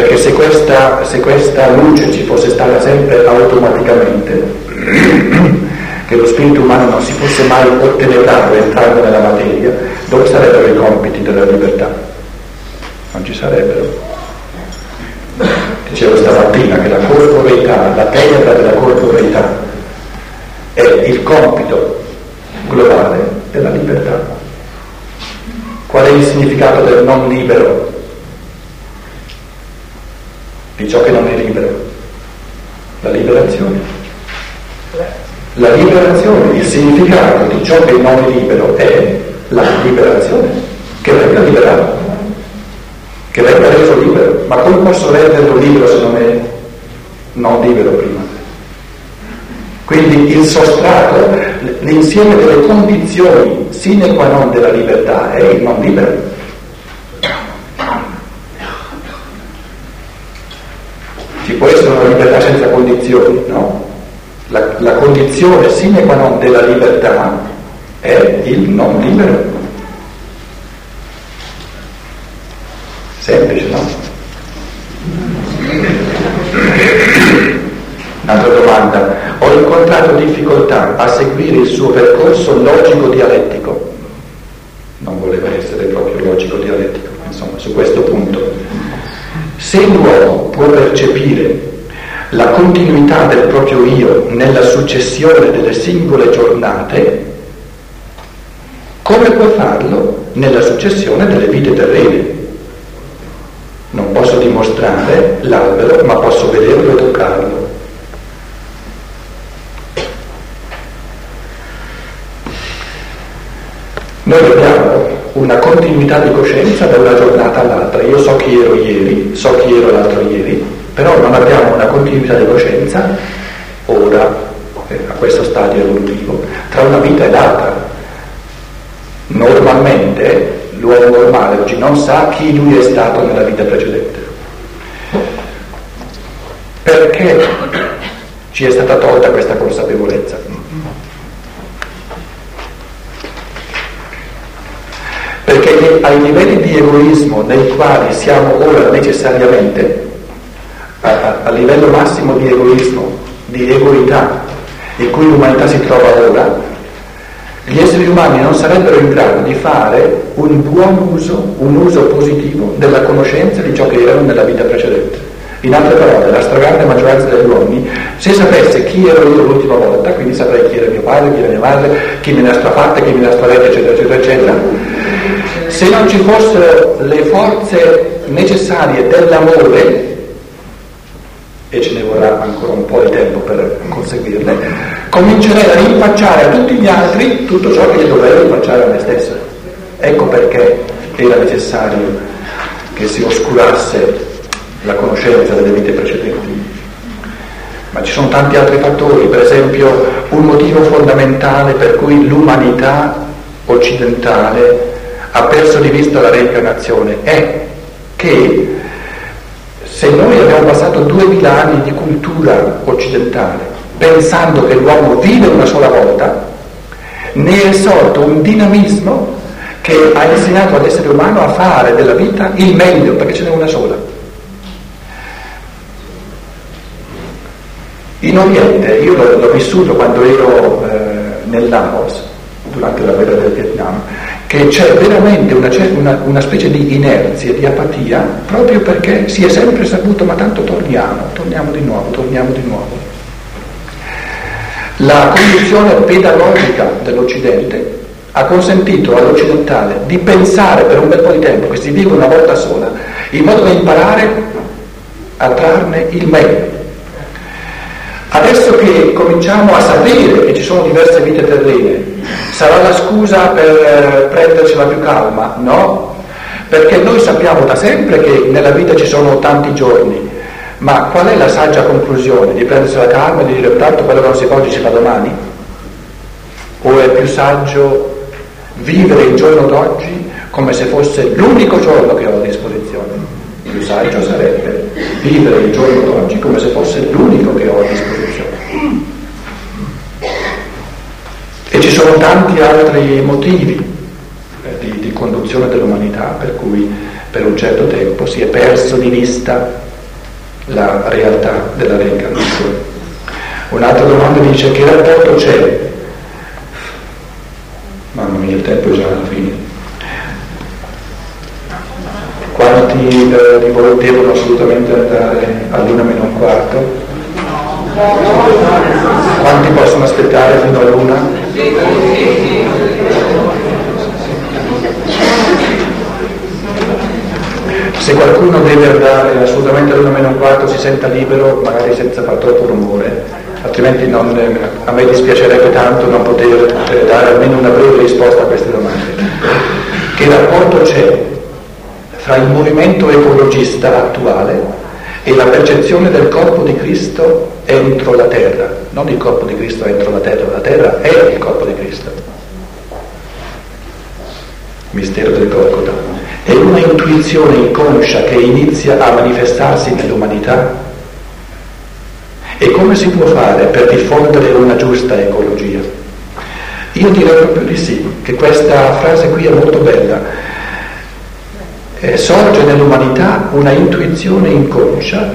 Perché se questa, se questa luce ci fosse stata sempre automaticamente, che lo spirito umano non si fosse mai ottenebrato entrando nella materia, dove sarebbero i compiti della libertà? Non ci sarebbero. Dicevo stamattina che la corporeità, la tenebra della corporeità è il compito globale della libertà. Qual è il significato del non libero? Di ciò che non è libero? La liberazione. La liberazione, il significato di ciò che non è libero è la liberazione, che venga liberato, che venga reso libero. Ma come posso renderlo libero se non è non libero prima? Quindi il sostrato, l'insieme delle condizioni sine qua non della libertà è il non libero. Può essere una libertà senza condizioni, no? La, la condizione sine qua non della libertà è il non libero. Semplice, no? Un'altra domanda. Ho incontrato difficoltà a seguire il suo percorso logico-dialettico. Non voleva essere proprio logico-dialettico, insomma, su questo punto. Se l'uomo può percepire la continuità del proprio io nella successione delle singole giornate, come può farlo nella successione delle vite terrene? Non posso dimostrare l'albero, ma posso vederlo e toccarlo. Noi continuità di coscienza da una giornata all'altra. Io so chi ero ieri, so chi ero l'altro ieri, però non abbiamo una continuità di coscienza ora, eh, a questo stadio evolutivo, tra una vita e l'altra. Normalmente l'uomo normale oggi non sa chi lui è stato nella vita precedente. Perché ci è stata tolta questa consapevolezza? Ai livelli di egoismo nei quali siamo ora necessariamente, a, a, livello massimo di egoismo, di egoità in cui l'umanità si trova ora, gli esseri umani non sarebbero in grado di fare un buon uso, un uso positivo della conoscenza di ciò che erano nella vita precedente. In altre parole, la stragrande maggioranza degli uomini, se sapesse chi ero io l'ultima volta, quindi saprei chi era mio padre, chi era mia madre, chi me ne ha strafatte, chi me ne ha stravette, eccetera, eccetera, eccetera, se non ci fossero le forze necessarie dell'amore, e ce ne vorrà ancora un po' di tempo per conseguirle, comincerei a rinfacciare a tutti gli altri tutto ciò che dovrei rinfacciare a me stesso. Ecco perché era necessario che si oscurasse la conoscenza delle vite precedenti. Ma ci sono tanti altri fattori, per esempio un motivo fondamentale per cui l'umanità occidentale ha perso di vista la reincarnazione è che se noi abbiamo passato duemila anni di cultura occidentale pensando che l'uomo vive una sola volta, ne è sorto un dinamismo che ha insegnato all'essere umano a fare della vita il meglio, perché ce n'è una sola. In Oriente, io l'ho, l'ho vissuto quando ero eh, nel Laos, durante la guerra del Vietnam, che c'è veramente una, una, una, specie di inerzia, di apatia, proprio perché si è sempre saputo, ma tanto torniamo, torniamo di nuovo, torniamo di nuovo. La condizione pedagogica dell'Occidente ha consentito all'occidentale di pensare per un bel po' di tempo che si vive una volta sola, in modo da imparare a trarne il meglio. Adesso che cominciamo a sapere che ci sono diverse vite terrene, sarà la scusa per eh, prendercela più calma? No, perché noi sappiamo da sempre che nella vita ci sono tanti giorni, ma qual è la saggia conclusione? Di prendersela calma e di dire tanto quello che non si fa oggi si fa domani? O è più saggio vivere il giorno d'oggi come se fosse l'unico giorno che ho a disposizione? più saggio sarebbe vivere il giorno d'oggi come se fosse l'unico che ho a disposizione. Ci sono tanti altri motivi eh, di, di conduzione dell'umanità per cui per un certo tempo si è perso di vista la realtà della reincarnazione. Un'altra domanda dice che rapporto c'è? Mamma mia, il tempo è già alla fine. Quanti eh, di voi devono assolutamente andare all'una meno un quarto? Quanti possono aspettare fino all'una? Se qualcuno deve andare assolutamente all'una meno un quarto si senta libero, magari senza far troppo rumore, altrimenti non, a me dispiacerebbe tanto non poter eh, dare almeno una breve risposta a queste domande. Che rapporto c'è tra il movimento ecologista attuale e la percezione del corpo di Cristo entro la terra, non il corpo di Cristo entro la terra, la terra è il corpo di Cristo. Mistero del Golgotha. È una intuizione inconscia che inizia a manifestarsi nell'umanità. E come si può fare per diffondere una giusta ecologia? Io direi proprio di sì, che questa frase qui è molto bella eh, sorge nell'umanità una intuizione inconscia,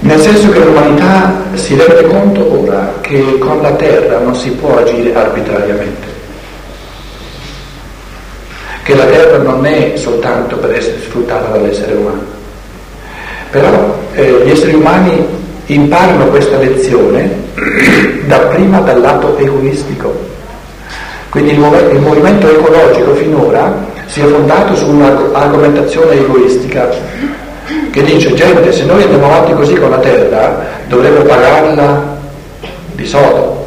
nel senso che l'umanità si rende conto ora che con la terra non si può agire arbitrariamente, che la terra non è soltanto per essere sfruttata dall'essere umano, però eh, gli esseri umani imparano questa lezione dapprima dal lato egoistico quindi il, mov- il movimento ecologico finora si è fondato su un'argomentazione egoistica che dice gente se noi andiamo avanti così con la terra dovremmo pagarla di soldo.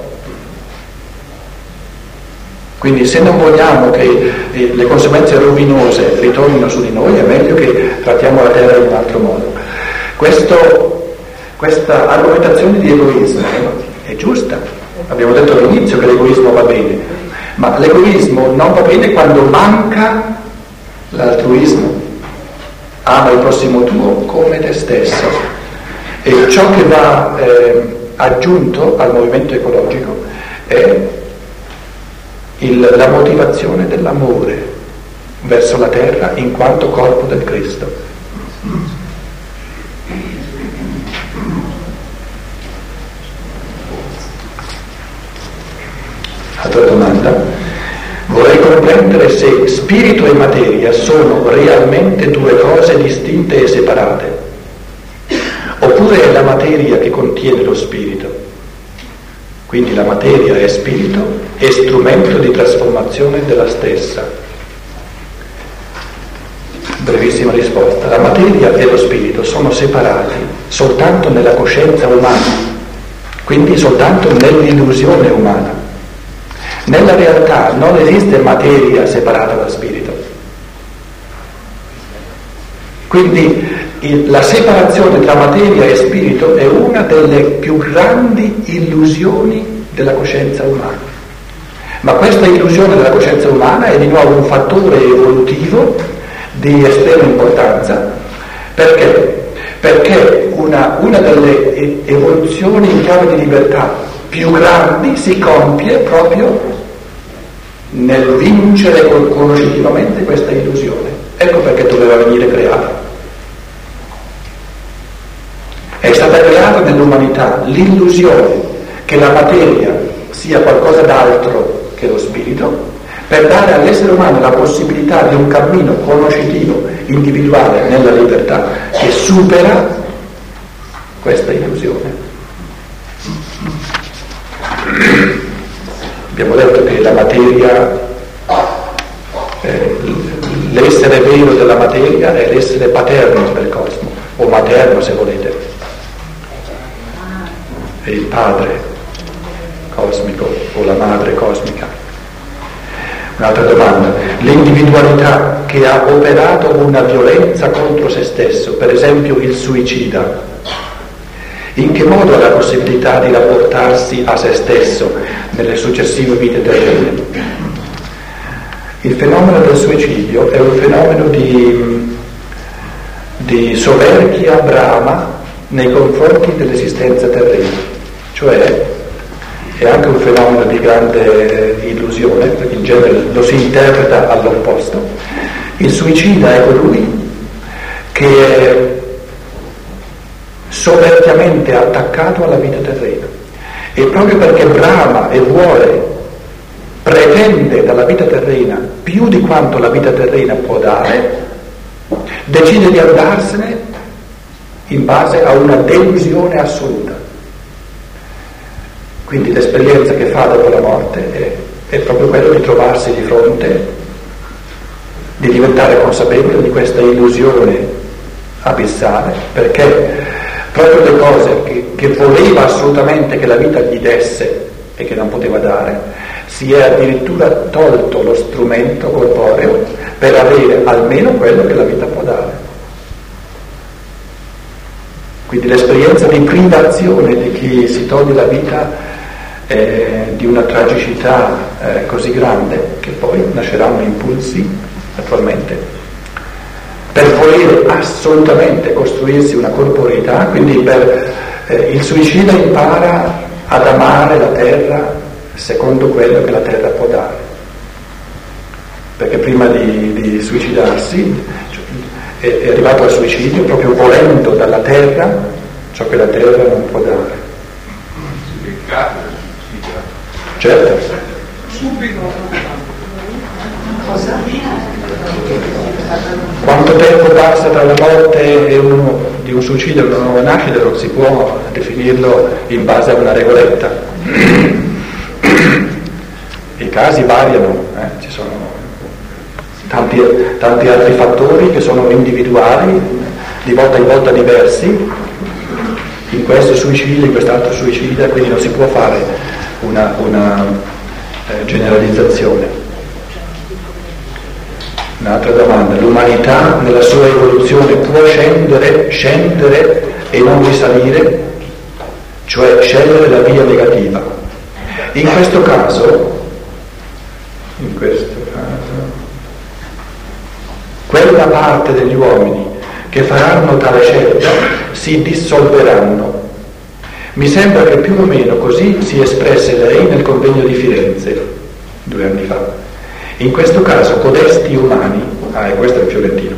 Quindi se non vogliamo che eh, le conseguenze rovinose ritornino su di noi è meglio che trattiamo la terra in un altro modo. Questo, questa argomentazione di egoismo è giusta. Abbiamo detto all'inizio che l'egoismo va bene, ma l'egoismo non va bene quando manca l'altruismo. Ama il prossimo tuo come te stesso. E ciò che va eh, aggiunto al movimento ecologico è il, la motivazione dell'amore verso la terra in quanto corpo del Cristo. Altra domanda. Vorrei comprendere se spirito e materia sono realmente due cose distinte e separate, oppure è la materia che contiene lo spirito. Quindi la materia è spirito e strumento di trasformazione della stessa. Brevissima risposta. La materia e lo spirito sono separati soltanto nella coscienza umana, quindi soltanto nell'illusione umana. Nella realtà non esiste materia separata da spirito. Quindi il, la separazione tra materia e spirito è una delle più grandi illusioni della coscienza umana. Ma questa illusione della coscienza umana è di nuovo un fattore evolutivo di estrema importanza perché, perché una, una delle evoluzioni in chiave di libertà più grandi si compie proprio nel vincere conoscitivamente questa illusione. Ecco perché doveva venire creata. È stata creata nell'umanità l'illusione che la materia sia qualcosa d'altro che lo spirito, per dare all'essere umano la possibilità di un cammino conoscitivo individuale nella libertà che supera questa illusione. Abbiamo detto che la materia, eh, l'essere vero della materia è l'essere paterno del cosmo, o materno se volete, è il padre cosmico o la madre cosmica. Un'altra domanda, l'individualità che ha operato una violenza contro se stesso, per esempio il suicida, in che modo ha la possibilità di rapportarsi a se stesso nelle successive vite terrene? Il fenomeno del suicidio è un fenomeno di, di soverchia brama nei confronti dell'esistenza terrena, cioè è anche un fenomeno di grande illusione, perché in genere lo si interpreta all'opposto. Il suicida è colui che soverchiamente attaccato alla vita terrena. E proprio perché brama e vuole, pretende dalla vita terrena più di quanto la vita terrena può dare, decide di andarsene in base a una delusione assoluta. Quindi l'esperienza che fa dopo la morte è, è proprio quello di trovarsi di fronte, di diventare consapevole di questa illusione abissale, perché proprio le cose che, che voleva assolutamente che la vita gli desse e che non poteva dare, si è addirittura tolto lo strumento corporeo per avere almeno quello che la vita può dare. Quindi l'esperienza di privazione di chi si toglie la vita è di una tragicità eh, così grande che poi nasceranno impulsi, naturalmente, per volere assolutamente costruirsi una corporeità, quindi per, eh, il suicida impara ad amare la terra secondo quello che la terra può dare. Perché prima di, di suicidarsi cioè, è, è arrivato al suicidio proprio volendo dalla terra ciò che la terra non può dare. Certo. Subito. Quanto tempo passa tra la morte e uno, di un suicidio e una nuova nascita non si può definirlo in base a una regoletta. I casi variano, eh? ci sono tanti, tanti altri fattori che sono individuali, di volta in volta diversi, in questo suicidio, in quest'altro suicidio, quindi non si può fare una, una eh, generalizzazione. Un'altra domanda, l'umanità nella sua evoluzione può scendere, scendere e non risalire, cioè scegliere la via negativa. In questo caso, in questo caso, quella parte degli uomini che faranno tale scelta si dissolveranno. Mi sembra che più o meno così si espresse lei nel convegno di Firenze due anni fa. In questo caso codesti umani, ah e questo è il fiorentino,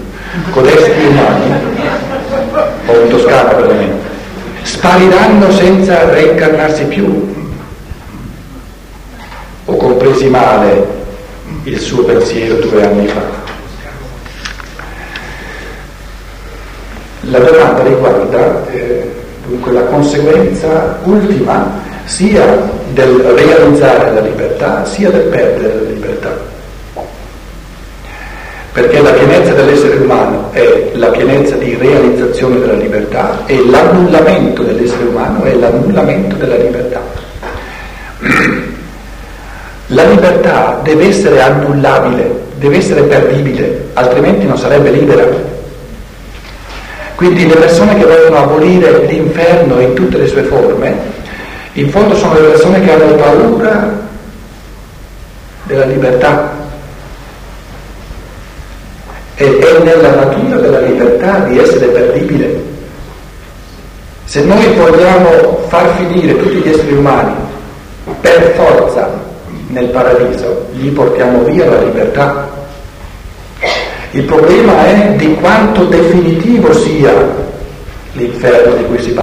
codesti umani, o un toscano perlomeno, spariranno senza reincarnarsi più, o con compresi male il suo pensiero due anni fa. La domanda riguarda eh, dunque la conseguenza ultima sia del realizzare la libertà sia del perdere la libertà. Perché la pienezza dell'essere umano è la pienezza di realizzazione della libertà e l'annullamento dell'essere umano è l'annullamento della libertà. La libertà deve essere annullabile, deve essere perdibile, altrimenti non sarebbe libera. Quindi le persone che vogliono abolire l'inferno in tutte le sue forme, in fondo sono le persone che hanno paura della libertà. E è nella natura della libertà di essere perdibile. Se noi vogliamo far finire tutti gli esseri umani per forza nel paradiso, gli portiamo via la libertà. Il problema è di quanto definitivo sia l'inferno di cui si parla.